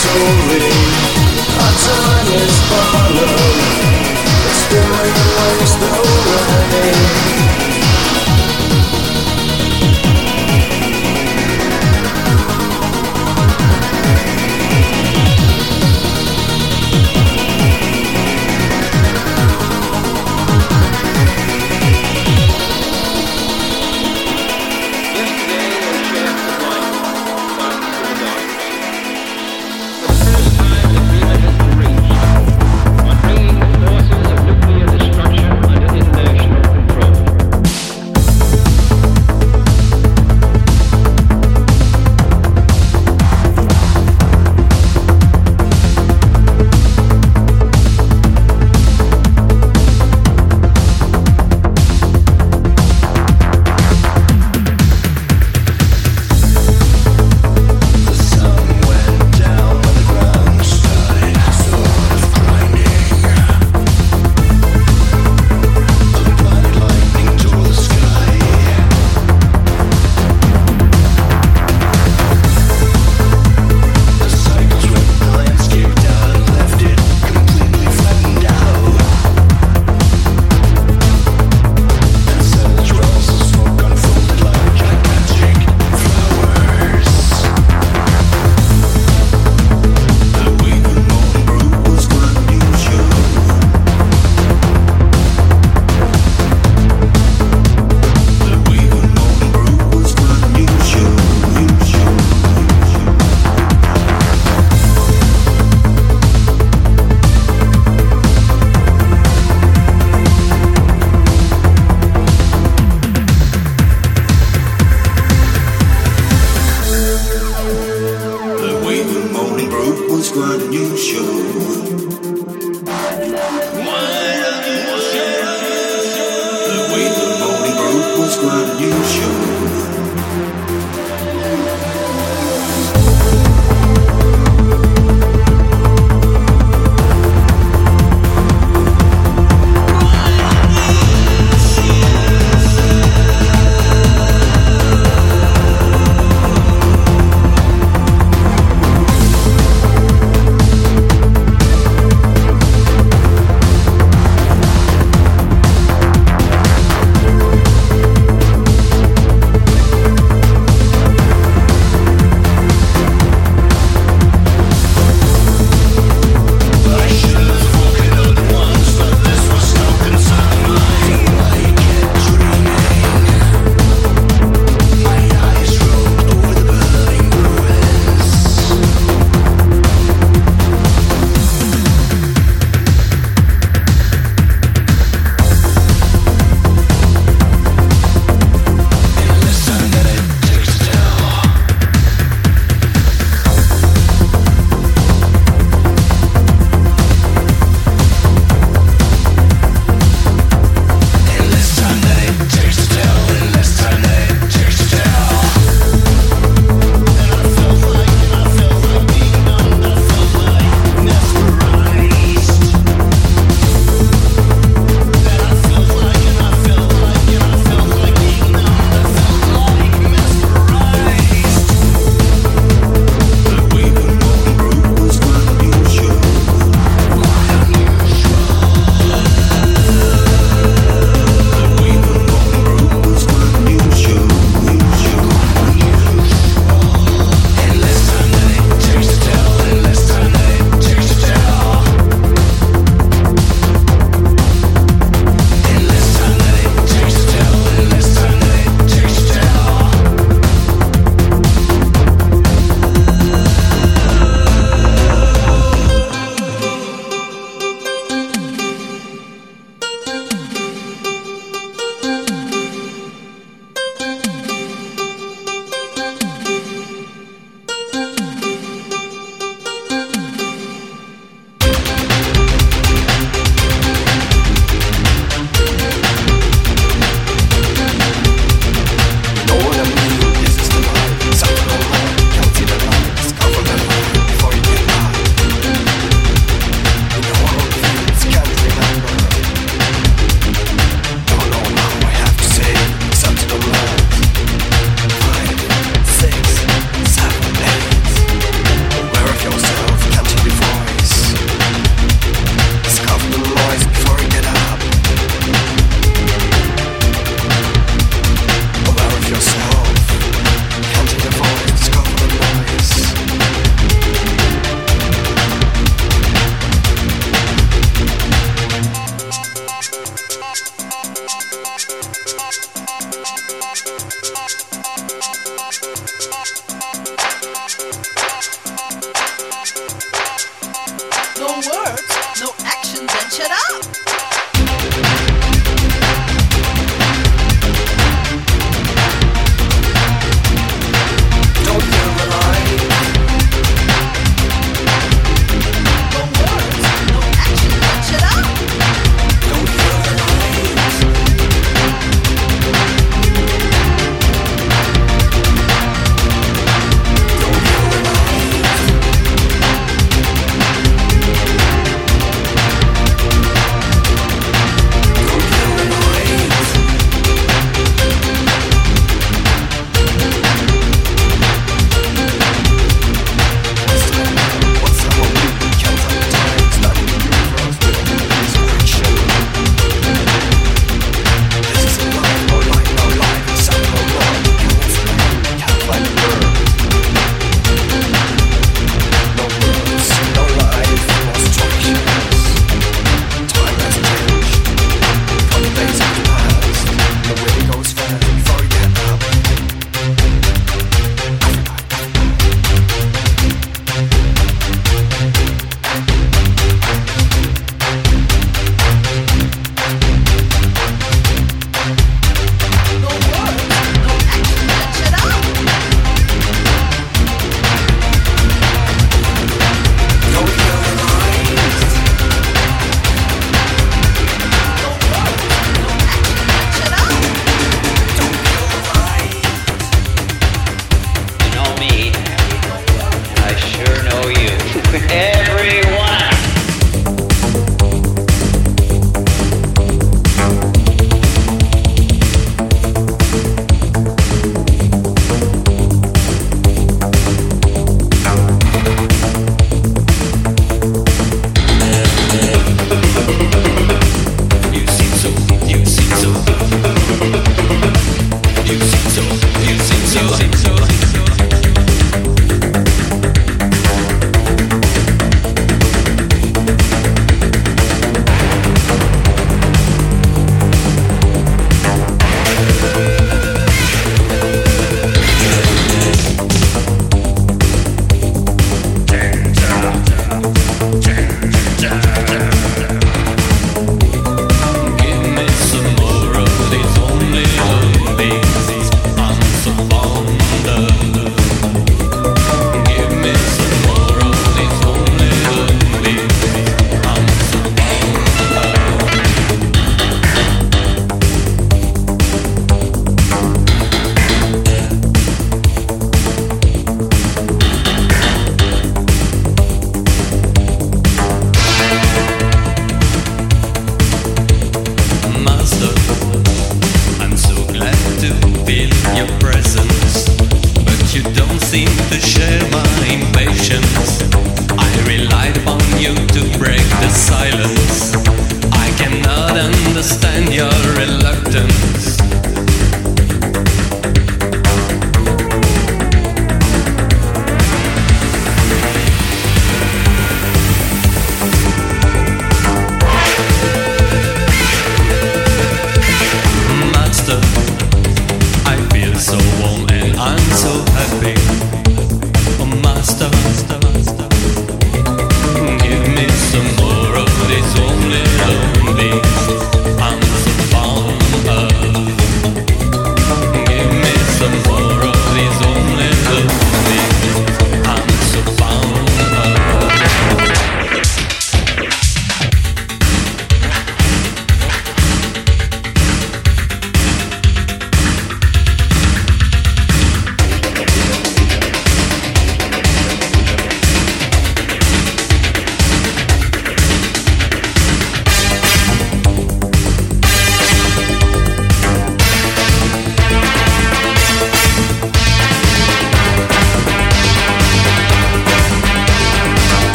forces of nuclear destruction under international control.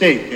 Make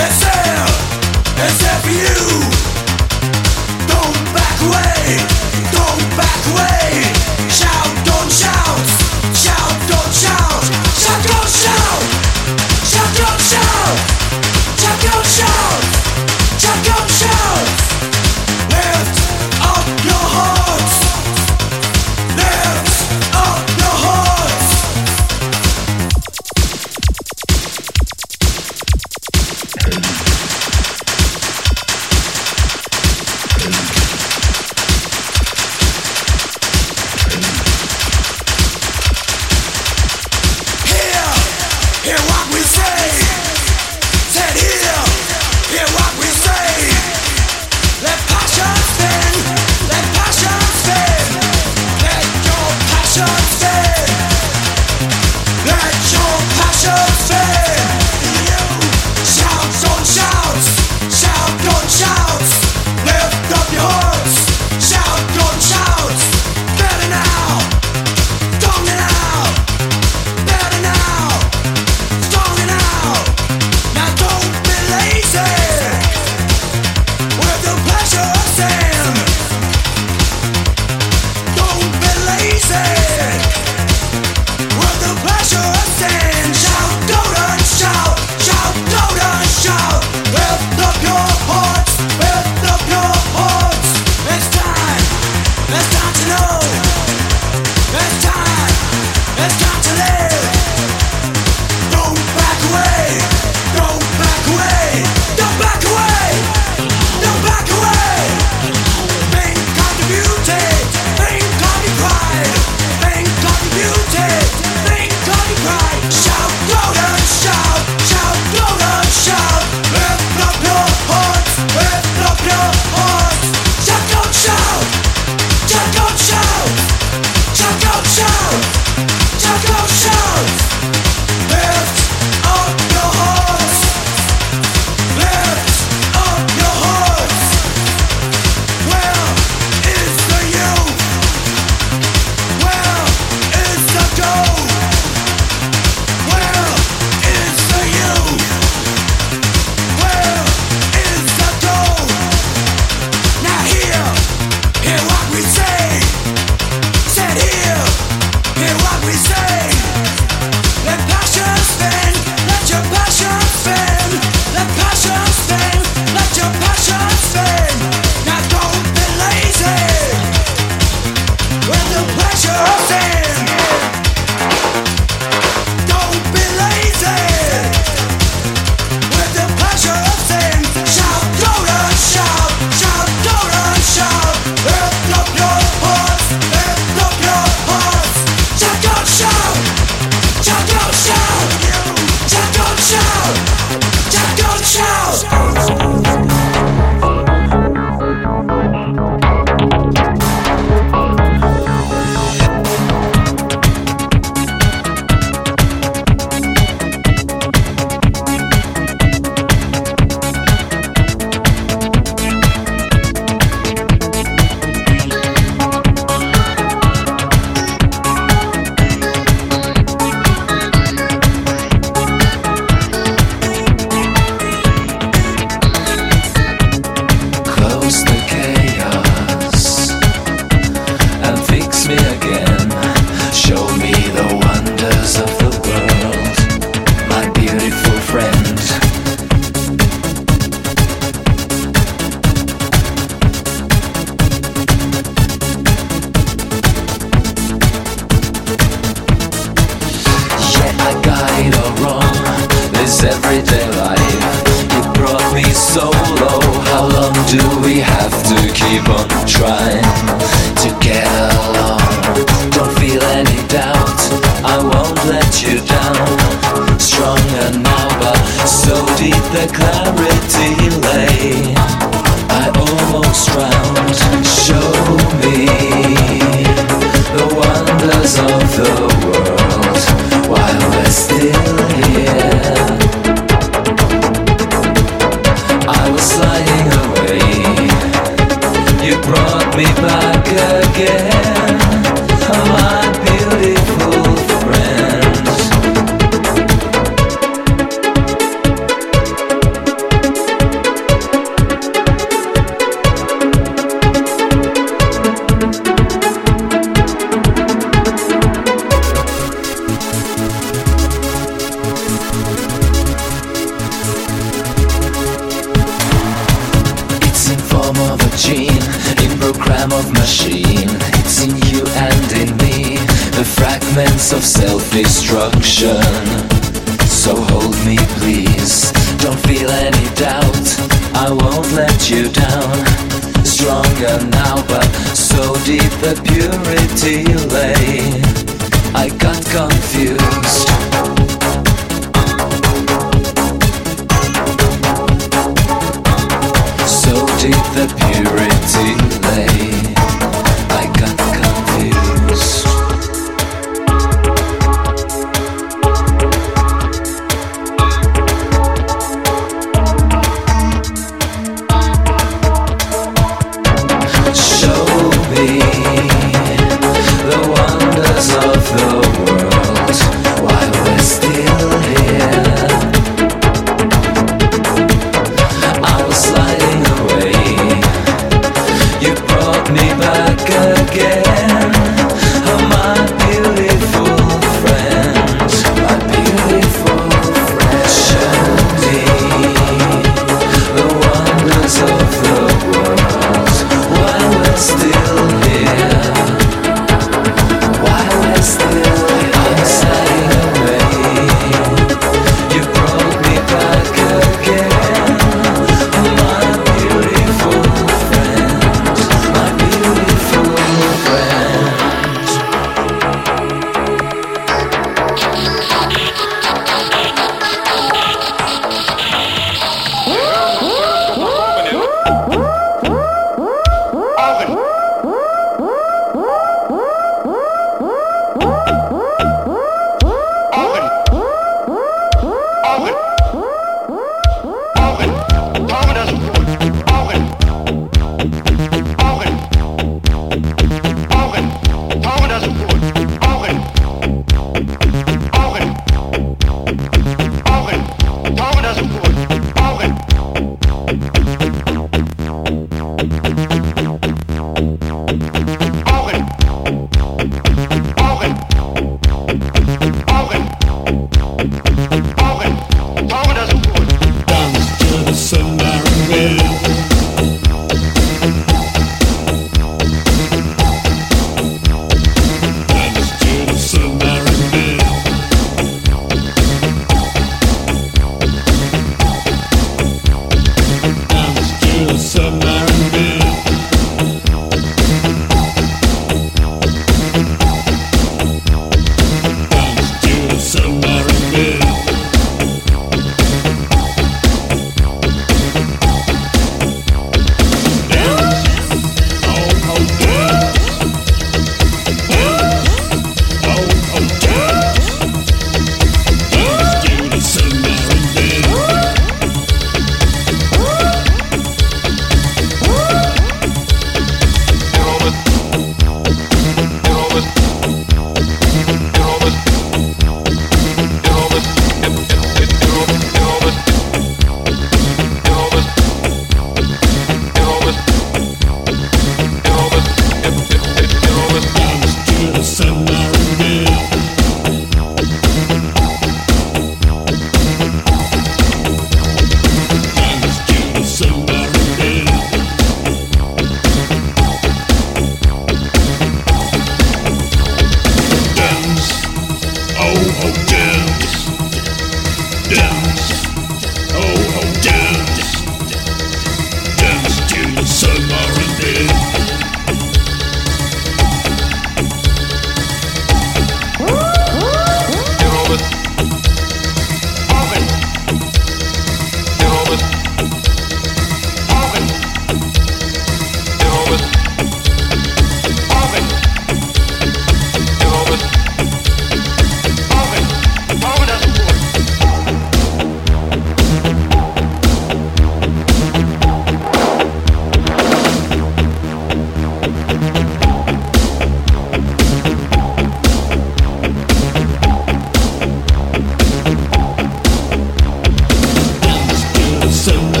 So.